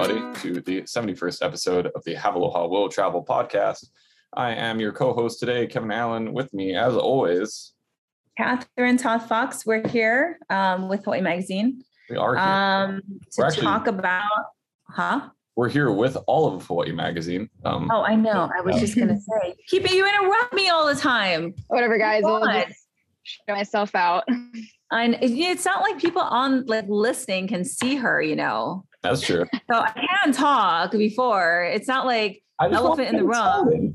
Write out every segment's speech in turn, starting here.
everybody, to the 71st episode of the Have Aloha Will Travel podcast. I am your co host today, Kevin Allen. With me, as always, Catherine Todd Fox. We're here um, with Hawaii Magazine we are here. um, to We're actually- talk about, huh? We're here with all of Hawaii Magazine. Um, Oh, I know. I was Yeah. just gonna say, keep you interrupt me all the time. Whatever, guys. I'll just show myself out. And it's not like people on like listening can see her, you know. That's true. So I can talk before. It's not like, I Elephant in the room. started.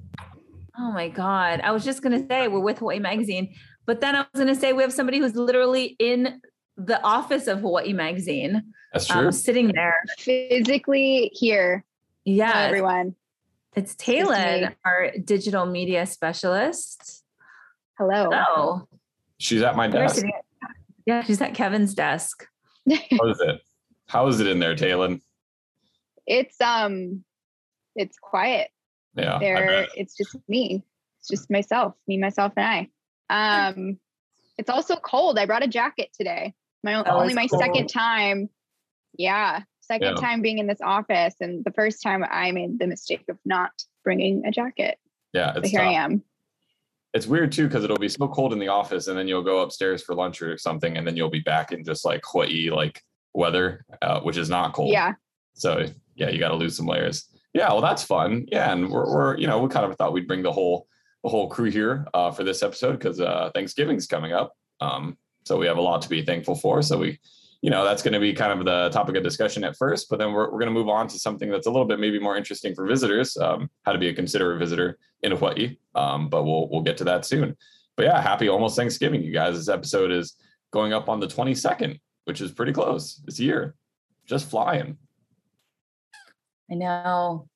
oh my God. I was just gonna say we're with Hawaii Magazine, but then I was gonna say we have somebody who's literally in the office of Hawaii Magazine, That's true. um, sitting there. Physically here. Yeah, everyone. it's to Taylor, our digital media specialist. Hello. Oh, She's at my desk. yeah, she's at Kevin's desk. How is it? How is it in there, Taylor? it's um it's quiet. Yeah. There it's just me. It's just myself, me, myself, and I. Um it's also cold. I brought a jacket today. My Oh, only my cold. second time. Yeah. Second Yeah. time being in this office. And the first time I made the mistake of not bringing a jacket. Yeah. So It's here tough. I am. It's weird too because it'll be so cold in the office, and then you'll go upstairs for lunch or something, and then you'll be back in just like Hawaii like weather, uh, which is not cold. Yeah. So yeah, you got to lose some layers. Yeah, well, that's fun. Yeah, and we're, we're you know we kind of thought we'd bring the whole the whole crew here uh, for this episode because uh, Thanksgiving's coming up. Um, so we have a lot to be thankful for. So we, you know, that's going to be kind of the topic of discussion at first, but then we're we're going to move on to something that's a little bit maybe more interesting for visitors, um, how to be a considerate visitor in Hawaii. Um, but we'll we'll get to that soon. But yeah, happy almost Thanksgiving, you guys. This episode is going up on the 22nd, which is pretty close. This year, just flying. I know.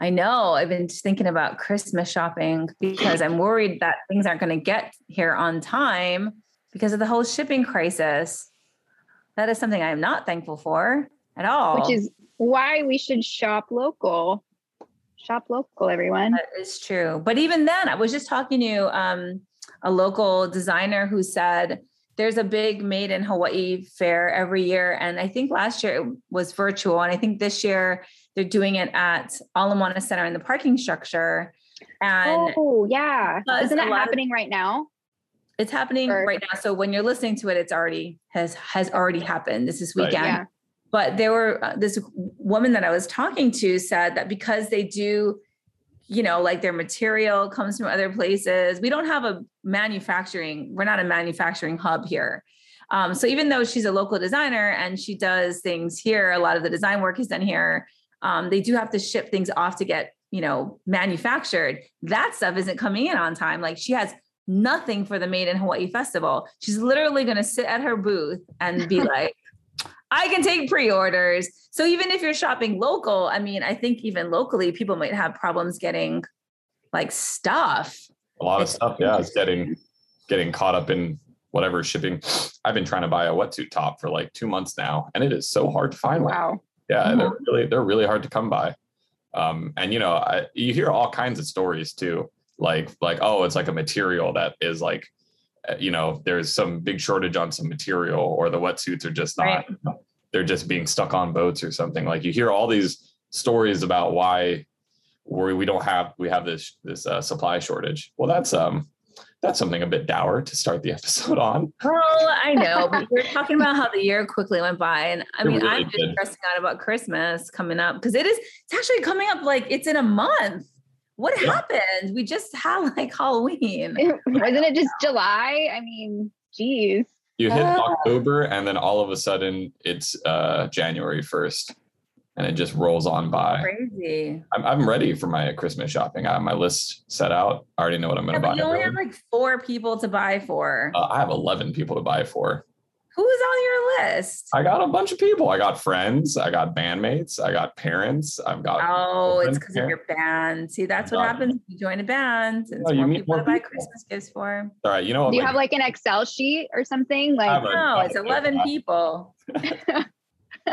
I know. I've been thinking about Christmas shopping because I'm worried that things aren't going to get here on time because of the whole shipping crisis. That is something I am not thankful for at all. Which is why we should shop local. Shop local, everyone. That is true. But even then, I was just talking to um, a local designer who said there's a big made in Hawaii fair every year. And I think last year it was virtual. And I think this year they're doing it at Ala Moana Center in the parking structure. And oh yeah, isn't a that lot of- happening right now? it's happening Or- right now. So when you're listening to it, it's already has has already happened. This is Right. weekend. Yeah. but there were uh, this woman that I was talking to said that because they do, you know, like their material comes from other places. We don't have a manufacturing. We're not a manufacturing hub here. Um, so even though she's a local designer and she does things here, a lot of the design work is done here. Um, they do have to ship things off to get, you know, manufactured. That stuff isn't coming in on time. Like she has nothing for the Made in Hawaii Festival. She's literally going to sit at her booth and be like, I can take pre-orders. So even if you're shopping local, I mean, I think even locally, people might have problems getting like stuff. a lot of stuff yeah it's getting getting caught up in whatever shipping i've been trying to buy a wetsuit top for like two months now and it is so hard to find one Wow. yeah they're really they're really hard to come by um and you know I, you hear all kinds of stories too like like oh it's like a material that is like you know there's some big shortage on some material or the wetsuits are just not Right. they're just being stuck on boats or something like you hear all these stories about why we, we don't have we have this this uh, supply shortage well that's um that's something a bit dour to start the episode on Well, I know, but we're talking about how the year quickly went by. And I mean, really I'm just did. stressing out about Christmas coming up because it is, it's actually coming up like it's in a month. What Yeah. happened? We just had like Halloween. Wasn't it just July? I mean, geez. you hit Oh. october and then all of a sudden it's uh january 1st and it just rolls on by Crazy. I'm, I'm ready for my christmas shopping i have my list set out i already know what i'm going to but buy you only have like four people to buy for. uh, i have 11 people to buy for Who is on your list? i got a bunch of people i got friends i got bandmates i got parents i've got Oh, it's because of your band. See, that's what No. happens. when You join a band. and It's No, you more meet people more to buy. Christmas gifts for. all right you know what Do you like, have like an Excel sheet or something? Like a- No, it's 11 notepad. people. I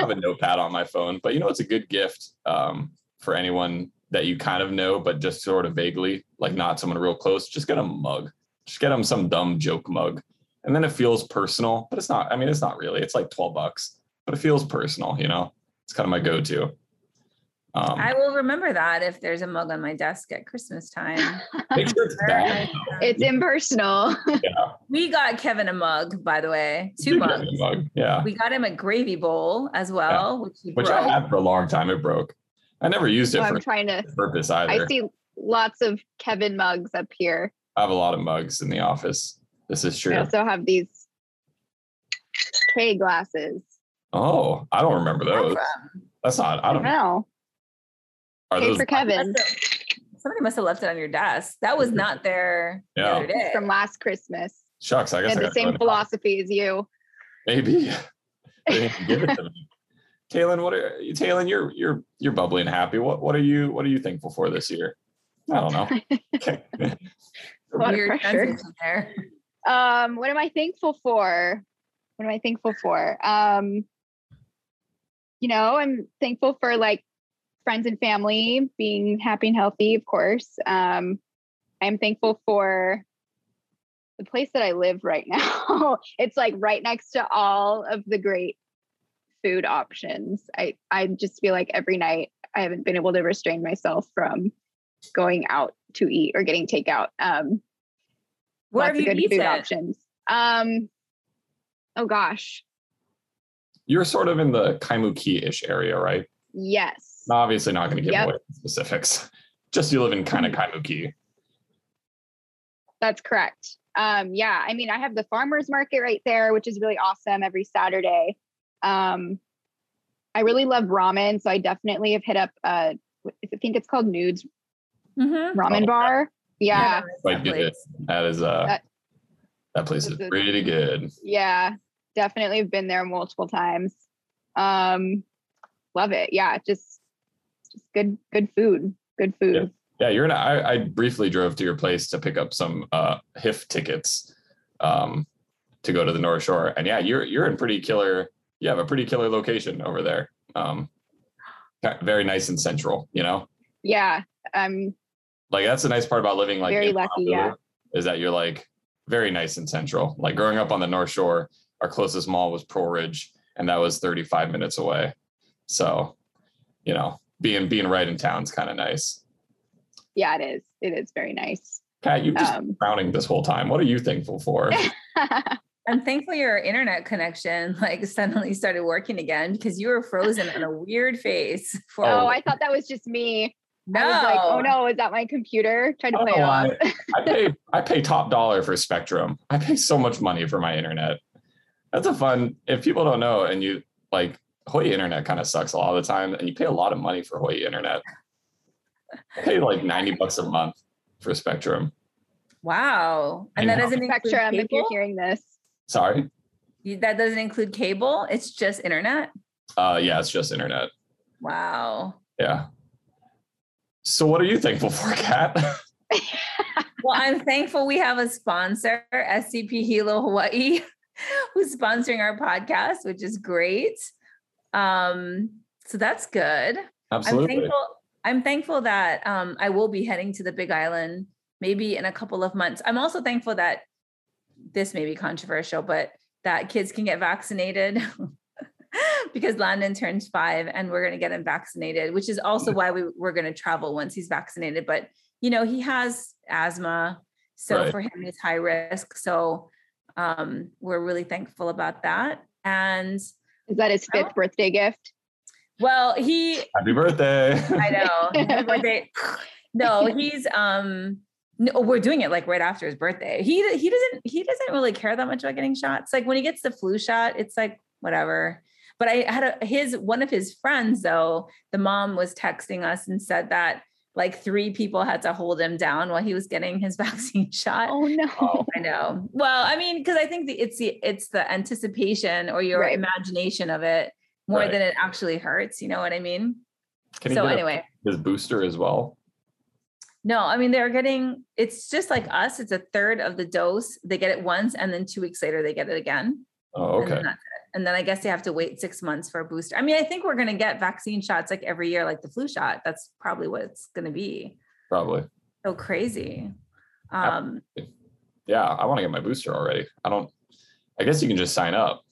have a notepad on my phone, but you know, it's a good gift um, for anyone that you kind of know, but just sort of vaguely, like not someone real close. Just get a mug. Just get them some dumb joke mug, and then it feels personal. But it's not. I mean, it's not really. It's like twelve bucks, but it feels personal. You know, it's kind of my go-to. Um, I will remember that if there's a mug on my desk at Christmas time. make sure it's bad. It's impersonal. Yeah. We got Kevin a mug, by the way, two Big mugs. mug, Yeah, We got him a gravy bowl as well, which he which broke. I had for a long time. It broke. I never used it I'm for trying to. this purpose I see lots of Kevin mugs up here. I have a lot of mugs in the office. This is true. I also have these K glasses. Oh, I don't remember those. That's not. I I don't. don't know. Are K those for Kevin Somebody must have left it on your desk. That was mm-hmm. not there the Yeah. other day. from last Christmas. shucks? I They guess had I the same philosophy as you. Maybe. They didn't give it to me. Kaylin, what are you? Taylin, you're you're you're bubbly and happy. What what are you what are you thankful for this year? I don't know. Okay. A lot Weird transition there. Um, what am I thankful for? What am I thankful for? Um, you know, I'm thankful for like friends and family being happy and healthy, of course. Um, I'm thankful for the place that I live right now. it's like right next to all of the great food options. I I just feel like every night I haven't been able to restrain myself from going out to eat or getting takeout. Um, Where lots have of you good food eaten? options. Um, oh gosh, You're sort of in the Kaimuki-ish area, right? yes, obviously not going to give Yep. away specifics. Just you live in kind of Kaimuki. that's correct. Um, yeah, I mean, I have the farmers market right there, which is really awesome every Saturday. Um, I really love ramen, so I definitely have hit up. Uh, I think it's called Nudes Mhm. Ramen Oh, Bar. Yeah, Like that it, that is uh That- that place is is- pretty good. yeah, definitely have been there multiple times. Um, love it. Yeah, just just good, good food, good food. Yeah, you're in. I, I briefly drove to your place to pick up some uh HIF tickets um to go to the North Shore. And yeah, you're you're in pretty killer. You have a pretty killer location over there. Um very nice and central, you know? Yeah, um, Like that's the nice part about living like Very in lucky, yeah. Is that you're like very nice and central. Like growing up on the North Shore, our closest mall was Pearlridge, and that was 35 minutes away. So, you know, being being right in town's kind of nice. yeah, it is. It is very nice. Pat, you've just Um, been frowning this whole time. What are you thankful for? I'm thankful your internet connection like suddenly started working again because you were frozen on a weird face for Oh, I thought that was just me. No. I was like, oh no, is that my computer? Trying to play it Oh, off. I pay I pay top dollar for Spectrum. I pay so much money for my internet. That's a fun. If people don't know, and you like Hawaii internet, kind of sucks a lot of the time, and you pay a lot of money for Hawaii internet. I pay like ninety bucks a month for Spectrum. Wow. I And that know. doesn't include Spectrum, if you're hearing this. Sorry. You- That doesn't include cable. It's just internet. Uh, yeah, it's just internet. Wow. Yeah. So, what are you thankful for, Kat? Well, I'm thankful we have a sponsor, SCP Hilo Hawaii, who's sponsoring our podcast, which is great. Um, so that's good. I'm Absolutely. thankful. I'm thankful that um, I will be heading to the Big Island maybe in a couple of months. I'm also thankful that this may be controversial, but that kids can get vaccinated because Landon turns five and we're going to get him vaccinated, which is also why we, we're going to travel once he's vaccinated. But, you know, he has asthma. So Right. for him, it's high risk. So um, we're really thankful about that. And Is that his fifth Oh. birthday gift? well, he Happy birthday. I know. Happy birthday. No, he's um no, we're doing it like right after his birthday. He he doesn't he doesn't really care that much about getting shots. Like when he gets the flu shot, it's like whatever. But I had a, his one of his friends though. The mom was texting us and said that like three people had to hold him down while he was getting his vaccine shot. Oh no. Wow. I know. Well, I mean, because I think the, it's the it's the anticipation or your Right. imagination of it more Right. than it actually hurts. You know what I mean? Can so get a- anyway. his booster as well? No, I mean they're getting it's just like us. It's a third of the dose. They get it once and then two weeks later they get it again. Oh, And okay. That's it. and then I guess they have to wait six months for a booster. I mean, I think we're gonna get vaccine shots like every year, like the flu shot. That's probably what it's gonna be. Probably. So crazy. Um, Yeah, I want to get my booster already. I don't. I guess you can just sign up.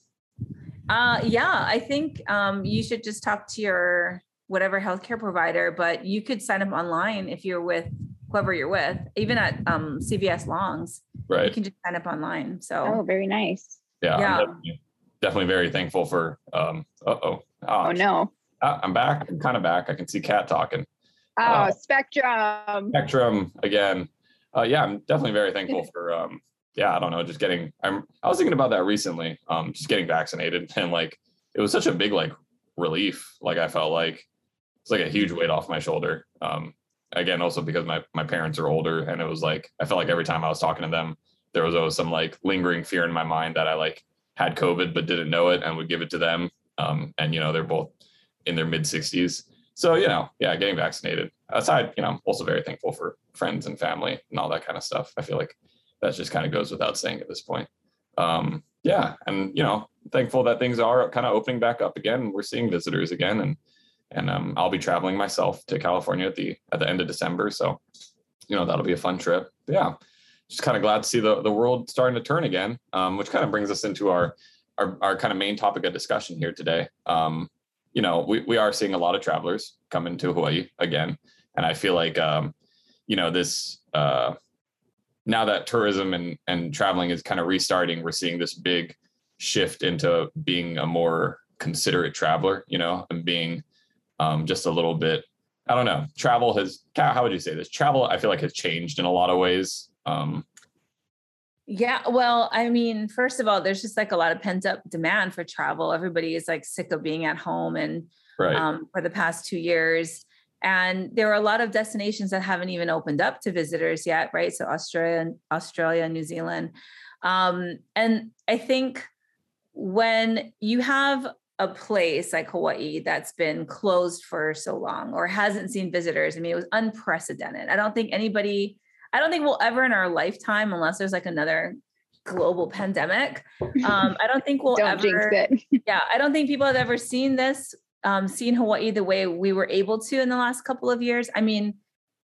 uh yeah, I think um you should just talk to your whatever healthcare provider, but you could sign up online if you're with whoever you're with, even at um, CVS Longs. Right. You can just sign up online. So Oh, very nice. Yeah. Yeah. Definitely, very thankful for. Um. Uh oh. Oh no. I'm back. I'm kind of back. I can see Kat talking. Oh, Uh, Spectrum. Spectrum again. Uh, yeah, I'm definitely very thankful for. Um, yeah, I don't know, just getting. I'm. I was thinking about that recently. Um, just getting vaccinated and like it was such a big like relief. Like I felt like it's like a huge weight off my shoulder. Um, again, also because my my parents are older, and it was like I felt like every time I was talking to them, there was always some like lingering fear in my mind that I like had COVID but didn't know it and would give it to them. Um, and you know they're both in their mid 60s. So you know, yeah, getting vaccinated. Aside, you know, I'm also very thankful for friends and family and all that kind of stuff. I feel like that just kind of goes without saying at this point. Um, yeah, and you know, thankful that things are kind of opening back up again. We're seeing visitors again, and and um, I'll be traveling myself to California at the at the end of December. So, you know, that'll be a fun trip. But yeah, just kind of glad to see the the world starting to turn again, um, which kind of brings us into our our, our kind of main topic of discussion here today. Um, you know, we, we are seeing a lot of travelers come into Hawaii again. And I feel like, um, you know, this, uh, now that tourism and, and traveling is kind of restarting, we're seeing this big shift into being a more considerate traveler, you know, and being um, just a little bit, I don't know, travel has, how would you say this? Travel, I feel like has changed in a lot of ways. Um, Yeah, well, I mean, first of all, there's just like a lot of pent up demand for travel. Everybody is like sick of being at home and right. um, for the past two years. And there are a lot of destinations that haven't even opened up to visitors yet, right? So Australia, Australia, New Zealand. Um, and I think when you have a place like Hawaii that's been closed for so long or hasn't seen visitors, I mean, it was unprecedented. I don't think anybody, I don't think we'll ever in our lifetime, unless there's like another global pandemic, um, I don't think we'll Don't jinx ever it. yeah, I don't think people have ever seen this, um, seen Hawaii the way we were able to in the last couple of years. I mean,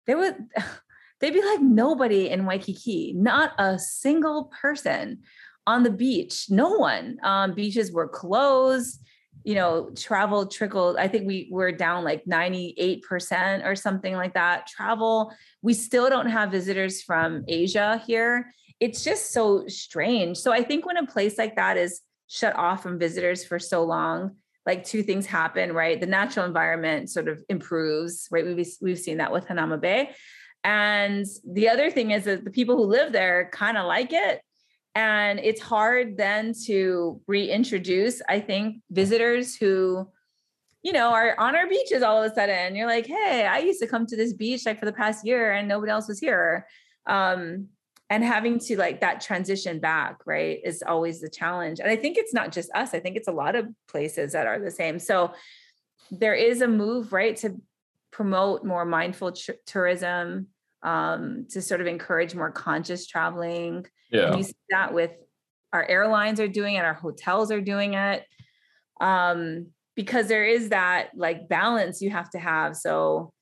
there would they'd be like nobody in Waikiki, not a single person on the beach, no one. Um, beaches were closed. You know, travel trickled. I think we were down like 98% or something like that. Travel, we still don't have visitors from Asia here. It's just so strange. So I think when a place like that is shut off from visitors for so long, like two things happen, right? The natural environment sort of improves, right? We've we've seen that with Hanauma Bay. And the other thing is that the people who live there kind of like it. And it's hard then to reintroduce, I think, visitors who, you know, are on our beaches all of a sudden. You're like, hey, I used to come to this beach like for the past year and nobody else was here. Um, and having to like that transition back, right, is always the challenge. And I think it's not just us, I think it's a lot of places that are the same. So there is a move, right, to promote more mindful tr- tourism, um, to sort of encourage more conscious traveling. yeah. And you see that with our airlines are doing it, our hotels are doing it. Um, because there is that like balance you have to have. So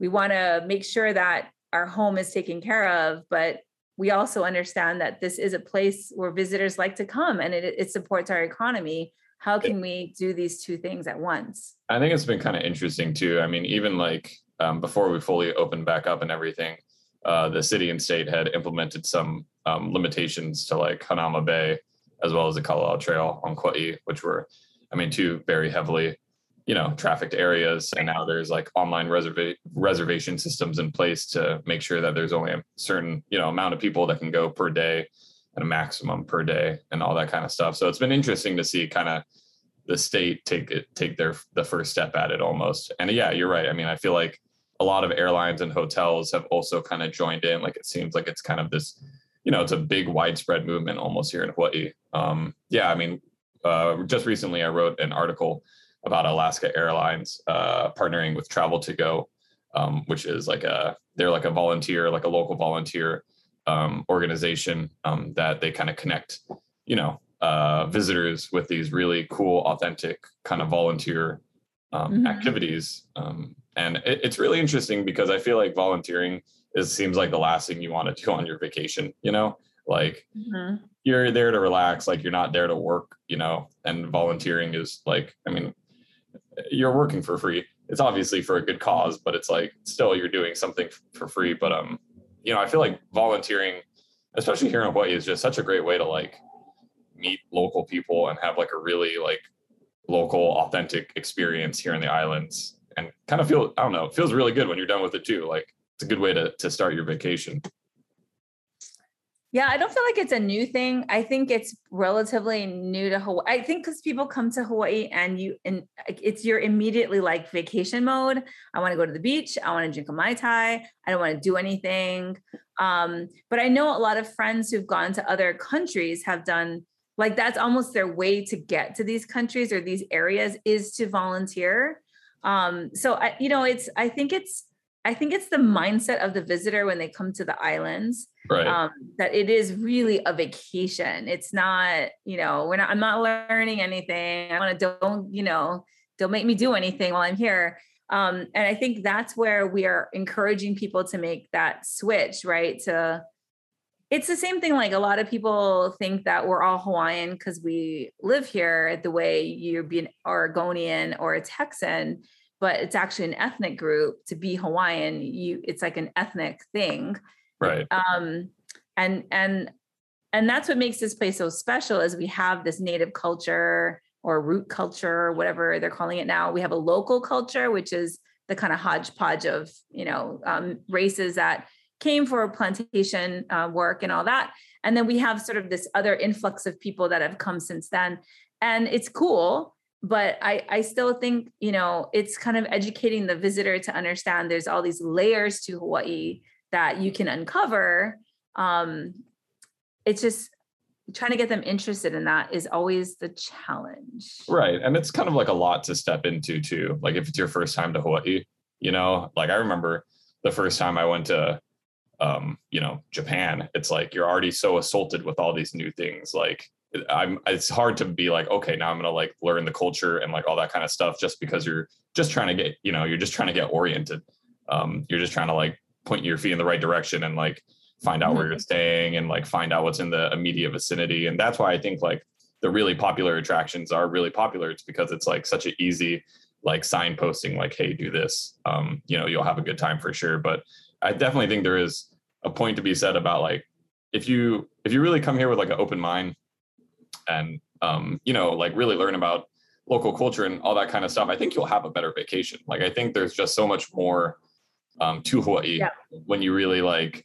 we want to make sure that our home is taken care of, but we also understand that this is a place where visitors like to come and it, it supports our economy. How can we do these two things at once? I think it's been kind of interesting too. I mean, even like um, before we fully opened back up and everything, uh, the city and state had implemented some um, limitations to like Hanauma Bay as well as the Kalalau Trail on Kauai, which were, I mean, two very heavily, you know, trafficked areas. And now there's like online reserva- reservation systems in place to make sure that there's only a certain, you know, amount of people that can go per day and a maximum per day and all that kind of stuff. So it's been interesting to see kind of the state take it take their the first step at it almost. And yeah, you're right. I mean, I feel like a lot of airlines and hotels have also kind of joined in. Like it seems like it's kind of this, you know, it's a big widespread movement almost here in Hawaii. Um, yeah, I mean, uh, just recently I wrote an article about Alaska Airlines uh, partnering with Travel to Go, um, which is like a they're like a volunteer, like a local volunteer um, organization um, that they kind of connect, you know, uh, visitors with these really cool, authentic kind of volunteer um, Mhm. activities. And it, it's really interesting because I feel like volunteering is seems like the last thing you want to do on your vacation. You know, like Mhm. you're there to relax, like you're not there to work. You know, and volunteering is like, I mean, you're working for free, it's obviously for a good cause, but it's like still you're doing something for free. But um, you know, I feel like volunteering, especially here in Hawaii, is just such a great way to like meet local people and have like a really like local authentic experience here in the islands and kind of feel I don't know, it feels really good when you're done with it too. Like it's a good way to to start your vacation. Yeah, I don't feel like it's a new thing. I think it's relatively new to Hawaii. I think because people come to Hawaii and you and it's you're immediately like vacation mode. I want to go to the beach. I want to drink a mai tai. I don't want to do anything. Um, but I know a lot of friends who've gone to other countries have done like that's almost their way to get to these countries or these areas is to volunteer. Um, so I, you know, it's I think it's I think it's the mindset of the visitor when they come to the islands right. um, that it is really a vacation. It's not, you know, we're not, I'm not learning anything. I want to don't, you know, don't make me do anything while I'm here. Um, and I think that's where we are encouraging people to make that switch, right? To it's the same thing. Like a lot of people think that we're all Hawaiian because we live here the way you're being Oregonian or a Texan, but it's actually an ethnic group to be Hawaiian. You it's like an ethnic thing. Right. Um and and and that's what makes this place so special is we have this native culture or root culture or whatever they're calling it now. We have a local culture which is the kind of hodgepodge of you know um, races that came for plantation uh, work and all that. And then we have sort of this other influx of people that have come since then. And it's cool but I, I still think you know it's kind of educating the visitor to understand there's all these layers to hawaii that you can uncover um it's just trying to get them interested in that is always the challenge. Right and it's kind of like a lot to step into too like if it's your first time to hawaii you know like i remember the first time i went to um you know japan it's like you're already so assaulted with all these new things like i'm it's hard to be like okay now i'm gonna like learn the culture and like all that kind of stuff just because you're just trying to get you know you're just trying to get oriented um you're just trying to like point your feet in the right direction and like find out mm-hmm. where you're staying and like find out what's in the immediate vicinity. And that's why I think like the really popular attractions are really popular. It's because it's like such an easy like signposting, like, hey, do this. Um, you know, you'll have a good time for sure. But I definitely think there is a point to be said about like if you if you really come here with like an open mind and um, you know, like really learn about local culture and all that kind of stuff, I think you'll have a better vacation. Like I think there's just so much more um, to Hawaii yeah. when you really like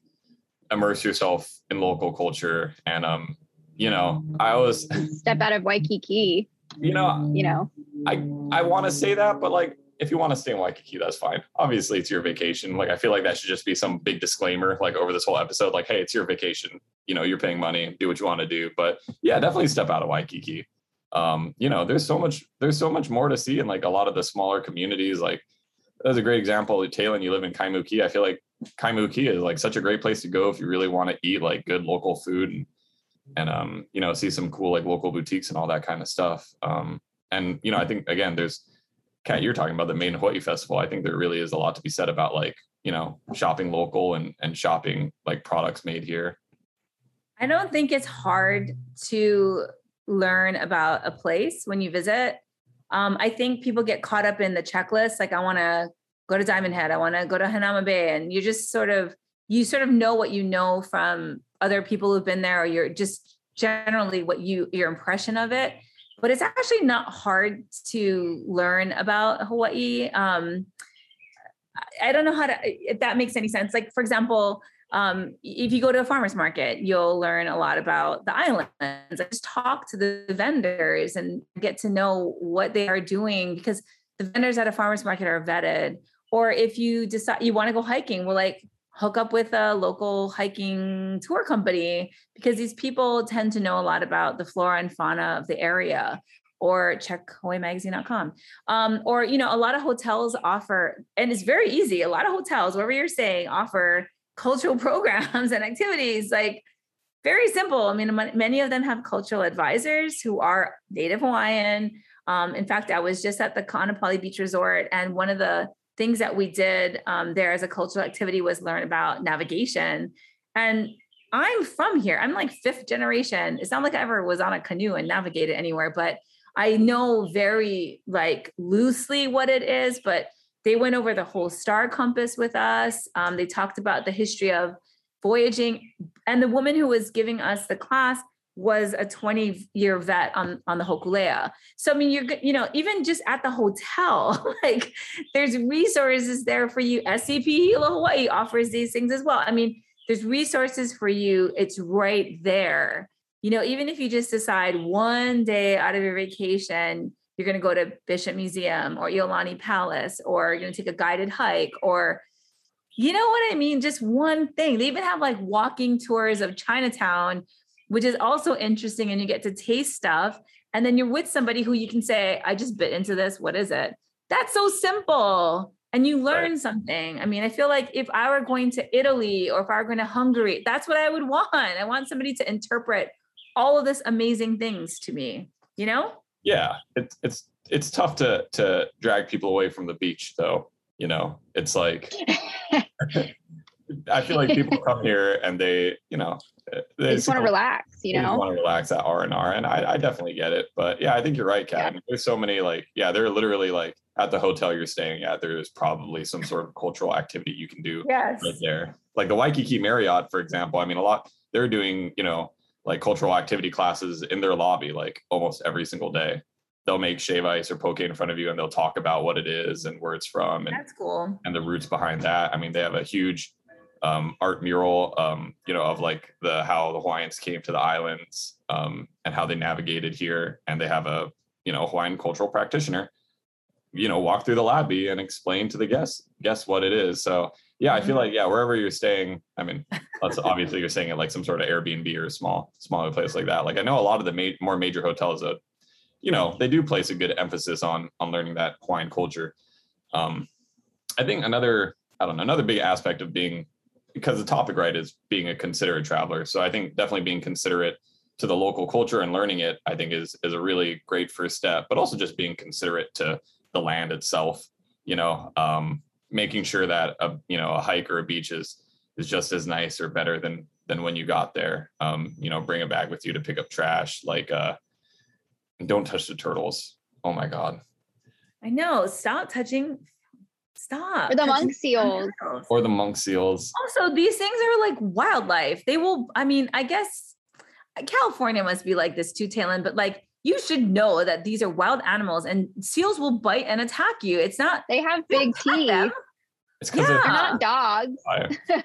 immerse yourself in local culture. And um, you know, I always step out of Waikiki. You know, you know, I I want to say that, but like if you want to stay in Waikiki, that's fine. Obviously, it's your vacation. Like I feel like that should just be some big disclaimer, like over this whole episode, like, hey, it's your vacation. You know, you're paying money, do what you want to do. But yeah, definitely step out of Waikiki. Um, you know, there's so much, there's so much more to see in like a lot of the smaller communities. Like that's a great example. Taylor, you live in Kaimuki. I feel like Kaimuki is like such a great place to go if you really want to eat like good local food and and um you know see some cool like local boutiques and all that kind of stuff. Um and you know I think again there's Kat, you're talking about the main Hawaii festival. I think there really is a lot to be said about like you know shopping local and and shopping like products made here. I don't think it's hard to learn about a place when you visit um, I think people get caught up in the checklist. Like, I want to go to Diamond Head. I want to go to Hanauma Bay. And you just sort of, you sort of know what you know from other people who've been there, or you're just generally what you, your impression of it. But it's actually not hard to learn about Hawaii. Um, I don't know how to, if that makes any sense. Like, for example, um, if you go to a farmer's market, you'll learn a lot about the islands. I just talk to the vendors and get to know what they are doing because the vendors at a farmer's market are vetted. Or if you decide you want to go hiking, we'll like hook up with a local hiking tour company because these people tend to know a lot about the flora and fauna of the area or check hawaiimagazine.com. Um, or, you know, a lot of hotels offer, and it's very easy. A lot of hotels, wherever you're staying, offer cultural programs and activities like very simple i mean many of them have cultural advisors who are native hawaiian um, in fact i was just at the kaanapali beach resort and one of the things that we did um, there as a cultural activity was learn about navigation. And i'm from here. I'm like fifth generation. It's not like i ever was on a canoe and navigated anywhere but i know very like loosely what it is but they went over the whole star compass with us. Um, they talked about the history of voyaging, and the woman who was giving us the class was a 20 year vet on on the Hokulea. So I mean you're you know even just at the hotel like there's resources there for you. SCP Hilo Hawaii offers these things as well. I mean there's resources for you. It's right there. You know even if you just decide one day out of your vacation you're going to go to Bishop Museum or Iolani Palace or you're going to take a guided hike or you know what I mean? Just one thing. They even have like walking tours of Chinatown which is also interesting. And you get to taste stuff. And then you're with somebody who you can say, I just bit into this. What is it? That's so simple. And you learn right. something. I mean, I feel like if I were going to Italy or if I were going to Hungary, that's what I would want. I want somebody to interpret all of this amazing things to me, you know? Yeah. It's it's it's tough to to drag people away from the beach though. You know, it's like I feel like people come here and they, you know, eh, they, they just want to relax, you know, want to relax at R and R, and I, I definitely get it. But yeah, I think you're right, Kat. Yeah. There's so many like, yeah, they're literally like at the hotel you're staying at. There's probably some sort of cultural activity you can do yes. right there. Like the Waikiki Marriott, for example. I mean, a lot they're doing, you know, like cultural activity classes in their lobby, like almost every single day. They'll make shave ice or poke in front of you, and they'll talk about what it is and where it's from, and that's cool. And the roots behind that. I mean, they have a huge um, art mural, um, you know, of like the how the Hawaiians came to the islands um, and how they navigated here. And they have a you know Hawaiian cultural practitioner, you know, walk through the lobby and explain to the guests guess what it is. So yeah, I feel mm-hmm. like yeah, wherever you're staying, I mean, that's obviously you're staying at like some sort of Airbnb or small smaller place like that. Like I know a lot of the ma- more major hotels that you know they do place a good emphasis on on learning that Hawaiian culture. Um, I think another I don't know another big aspect of being because the topic right is being a considerate traveler. So I think definitely being considerate to the local culture and learning it, I think is is a really great first step. But also just being considerate to the land itself. You know, um, making sure that a you know a hike or a beach is is just as nice or better than than when you got there. Um, you know, bring a bag with you to pick up trash. Like, uh, don't touch the turtles. Oh my god. I know. Stop touching Stop. Or the monk seals. Or the monk seals. Also, these things are like wildlife. They will, I mean, I guess California must be like this too, Talon, but like you should know that these are wild animals and seals will bite and attack you. It's not, they have big teeth. Them. It's because yeah. they're not dogs.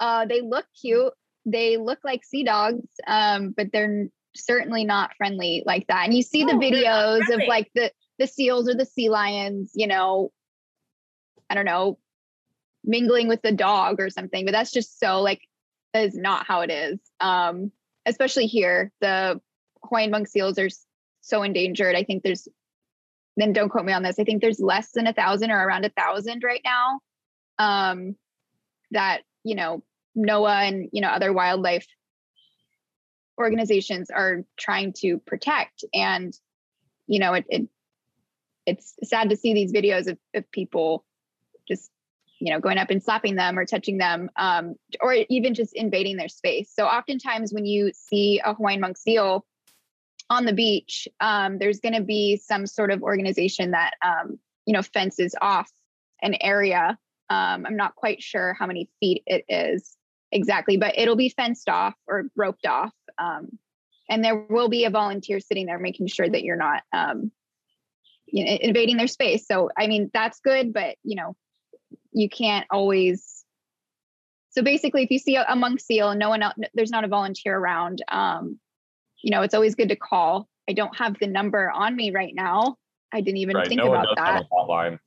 uh, they look cute. They look like sea dogs, um, but they're certainly not friendly like that. And you see the videos of like the the seals or the sea lions, you know, I don't know, mingling with the dog or something. But that's just so like that is not how it is. Um, especially here, the Hawaiian monk seals are so endangered. I think there's then don't quote me on this. I think there's less than a thousand or around a thousand right now. Um, that you know NOAA and you know other wildlife organizations are trying to protect and you know it, it it's sad to see these videos of, of people just you know going up and slapping them or touching them um, or even just invading their space. So oftentimes when you see a hawaiian monk seal on the beach um, there's going to be some sort of organization that um, you know fences off an area. Um, i'm not quite sure how many feet it is exactly but it'll be fenced off or roped off um, and there will be a volunteer sitting there making sure that you're not um, you know, invading their space. So i mean that's good but you know you can't always so basically if you see a, a monk seal and no one else there's not a volunteer around um you know it's always good to call i don't have the number on me right now i didn't even right. think no about that hotline.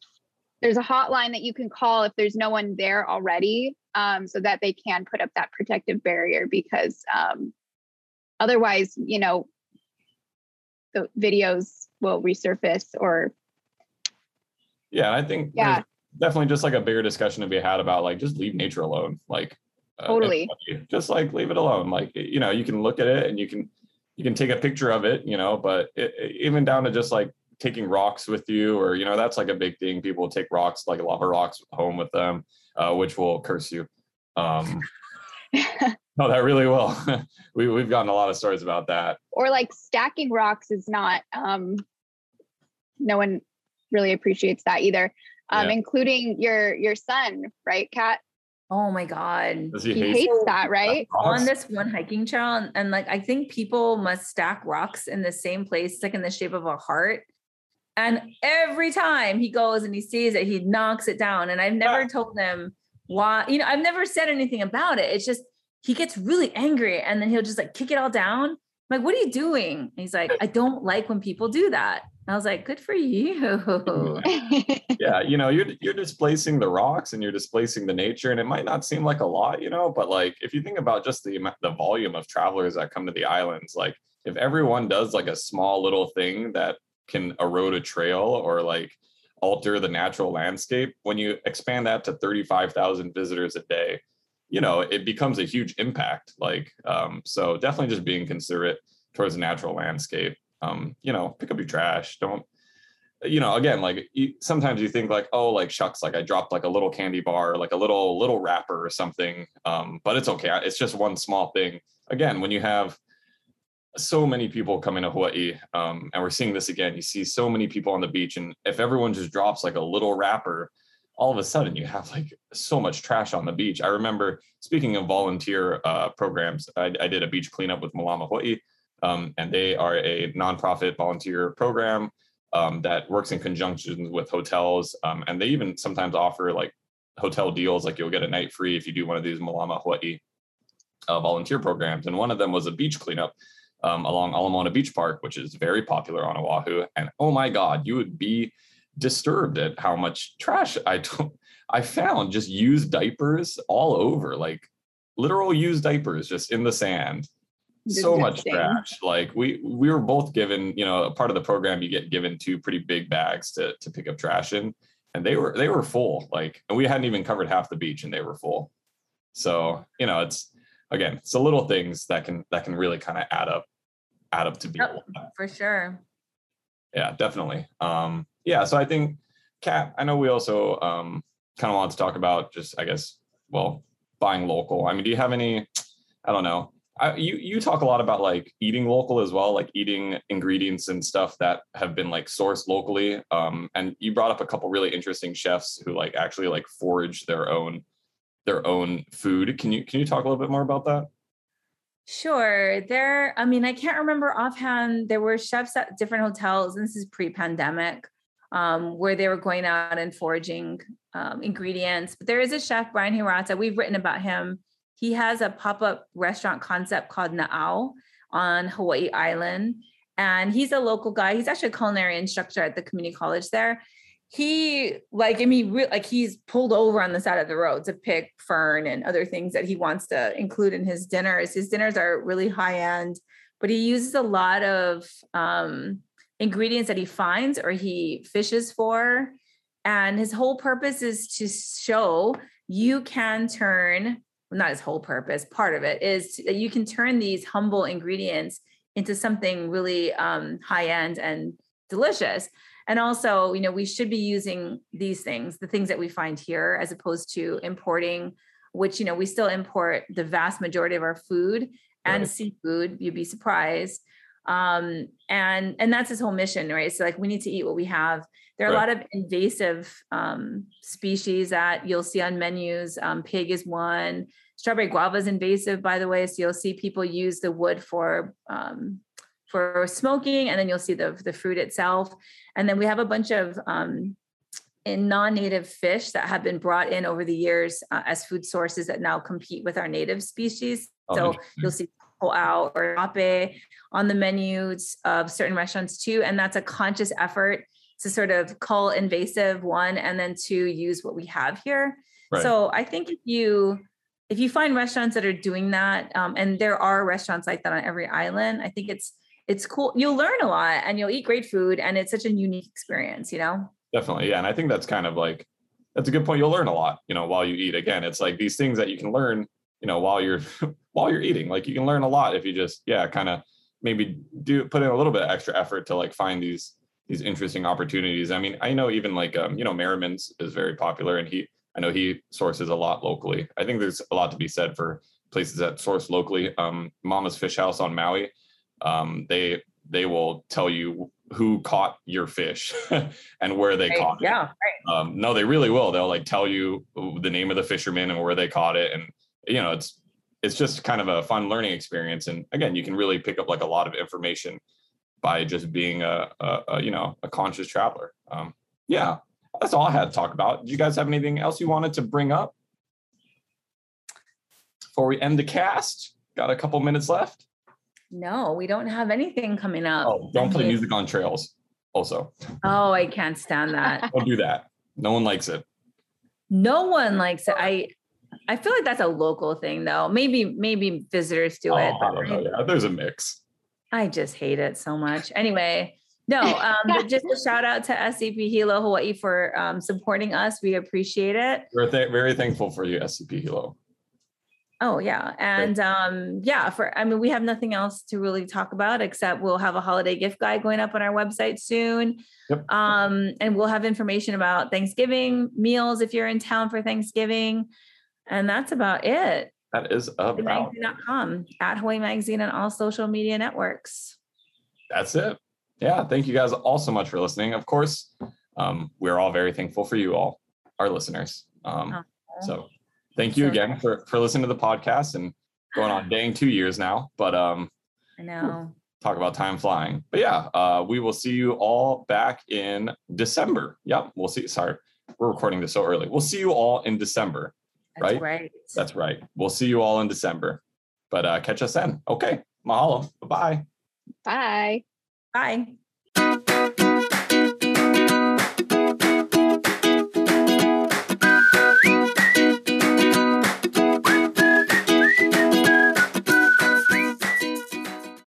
there's a hotline that you can call if there's no one there already um, so that they can put up that protective barrier because um, otherwise you know the videos will resurface or yeah i think yeah definitely just like a bigger discussion to be had about like just leave nature alone like uh, totally. just like leave it alone like you know you can look at it and you can you can take a picture of it you know but it, even down to just like taking rocks with you or you know that's like a big thing. People take rocks like lava rocks home with them uh, which will curse you. Um no that really will. We, we've gotten a lot of stories about that. Or like stacking rocks is not um no one really appreciates that either um, Yeah. including your your son, right, Kat? Oh my God. He, He hate hates that, right? on this one hiking trail and, and, like i think people must stack rocks in the same place like in the shape of a heart and every time he goes and he sees it he knocks it down and i've never told him why you know i've never said anything about it it's just he gets really angry and then he'll just like kick it all down I'm like what are you doing and he's like i don't like when people do that and i was like good for you yeah, you know, you're you're displacing the rocks and you're displacing the nature, and it might not seem like a lot, you know, but like if you think about just the the volume of travelers that come to the islands, like if everyone does like a small little thing that can erode a trail or like alter the natural landscape, when you expand that to thirty five thousand visitors a day, you know, it becomes a huge impact. Like, um, so definitely just being considerate towards the natural landscape. Um, you know, pick up your trash. Don't you know again like you, sometimes you think like oh like shucks like i dropped like a little candy bar like a little little wrapper or something um but it's okay. It's just one small thing. Again when you have so many people coming to hawaii um and we're seeing this again you see so many people on the beach and if everyone just drops like a little wrapper all of a sudden you have like so much trash on the beach. I remember speaking of volunteer uh programs i, I did a beach cleanup with malama hawaii um, and they are a nonprofit volunteer program um, that works in conjunction with hotels. Um, and they even sometimes offer like hotel deals, like you'll get a night free if you do one of these Malama Hawaii uh, volunteer programs. And one of them was a beach cleanup um, along Ala Moana Beach Park, which is very popular on Oahu. And oh my God, you would be disturbed at how much trash I I found just used diapers all over, like literal used diapers just in the sand so much Disgusting. trash. Like we we were both given you know a part of the program you get given two pretty big bags to to pick up trash in and they were they were full like and we hadn't even covered half the beach and they were full. So you know it's again it's the little things that can that can really kind of add up add up to be Yep. for sure. Yeah definitely. Um yeah so i think kat i know we also um kind of want to talk about just i guess well buying local. I mean do you have any i don't know I, you you talk a lot about like eating local as well like eating ingredients and stuff that have been like sourced locally um and you brought up a couple really interesting chefs who like actually like forage their own their own food can you can you talk a little bit more about that Sure. There, I mean, I can't remember offhand. There were chefs at different hotels, and this is pre-pandemic, um, where they were going out and foraging um, ingredients. But there is a chef, Brian Hirata. We've written about him. He has a pop-up restaurant concept called Na'au on Hawaii Island. And he's a local guy. He's actually a culinary instructor at the community college there. He like, I mean, re- like he's pulled over on the side of the road to pick fern and other things that he wants to include in his dinners. His dinners are really high end, but he uses a lot of um, ingredients that he finds or he fishes for. And his whole purpose is to show you can turn, not his whole purpose, part of it is that you can turn these humble ingredients into something really um, high end and delicious. And also, you know, we should be using these things, the things that we find here, as opposed to importing, which, you know, we still import the vast majority of our food and Right. seafood. You'd be surprised. Um, and and that's his whole mission, right? So like we need to eat what we have. There are a lot of invasive um, species that you'll see on menus. Um, pig is one. Strawberry guava is invasive, by the way. So you'll see people use the wood for um, for smoking, and then you'll see the the fruit itself. And then we have a bunch of um, in non-native fish that have been brought in over the years uh, as food sources that now compete with our native species. Oh, so interesting. you'll see out or ape on the menus of certain restaurants too, and that's a conscious effort to sort of cull invasive one, and then to use what we have here. Right. So I think if you if you find restaurants that are doing that, um, and there are restaurants like that on every island, I think it's it's cool. You'll learn a lot and you'll eat great food, and it's such a unique experience, you know. definitely yeah and i think that's kind of like that's a good point you'll learn a lot you know while you eat again it's like these things that you can learn you know while you're while you're eating like you can learn a lot if you just yeah kind of maybe do put in a little bit of extra effort to like find these these interesting opportunities i mean i know even like um you know merriman's is very popular and he i know he sources a lot locally i think there's a lot to be said for places that source locally um mama's fish house on maui um they they will tell you who caught your fish and where they Right, caught it. Yeah. Um, no, they really will. They'll like tell you the name of the fisherman and where they caught it, and you know, it's it's just kind of a fun learning experience. And again, you can really pick up like a lot of information by just being a, a, a you know a conscious traveler. Um, yeah, that's all I had to talk about. Do you guys have anything else you wanted to bring up before we end the cast? Got a couple minutes left. No, we don't have anything coming up. Oh, don't play music on trails. Also, Oh, I can't stand that. don't do that. No one likes it. No one likes it. I I feel like that's a local thing though. Maybe maybe visitors do Oh, it. I don't know. Yeah, there's a mix. I just hate it so much. Anyway, no, um, but just a shout out to SCP Hilo Hawaii for um, supporting us. We appreciate it. We're th- very thankful for you, SCP Hilo. Oh yeah, and um, yeah, for I mean, we have nothing else to really talk about except we'll have a holiday gift guide going up on our website soon. Yep. Um, and we'll have information about Thanksgiving meals if you're in town for Thanksgiving, and that's about it. That is about. Magazine.com at Hawaii Magazine and all social media networks. That's it. Yeah. Thank you guys all so much for listening. Of course, um, we're all very thankful for you all, our listeners. Um, so thank you So again for for listening to the podcast and going on dang two years now. But um, I know. talk about time flying. But yeah, uh, we will see you all back in December. Yep, we'll see. Sorry, we're recording this so early. We'll see you all in December. That's Right? right. That's right. We'll see you all in December. But uh, catch us then. Okay. Mahalo. Bye bye. Bye. Bye.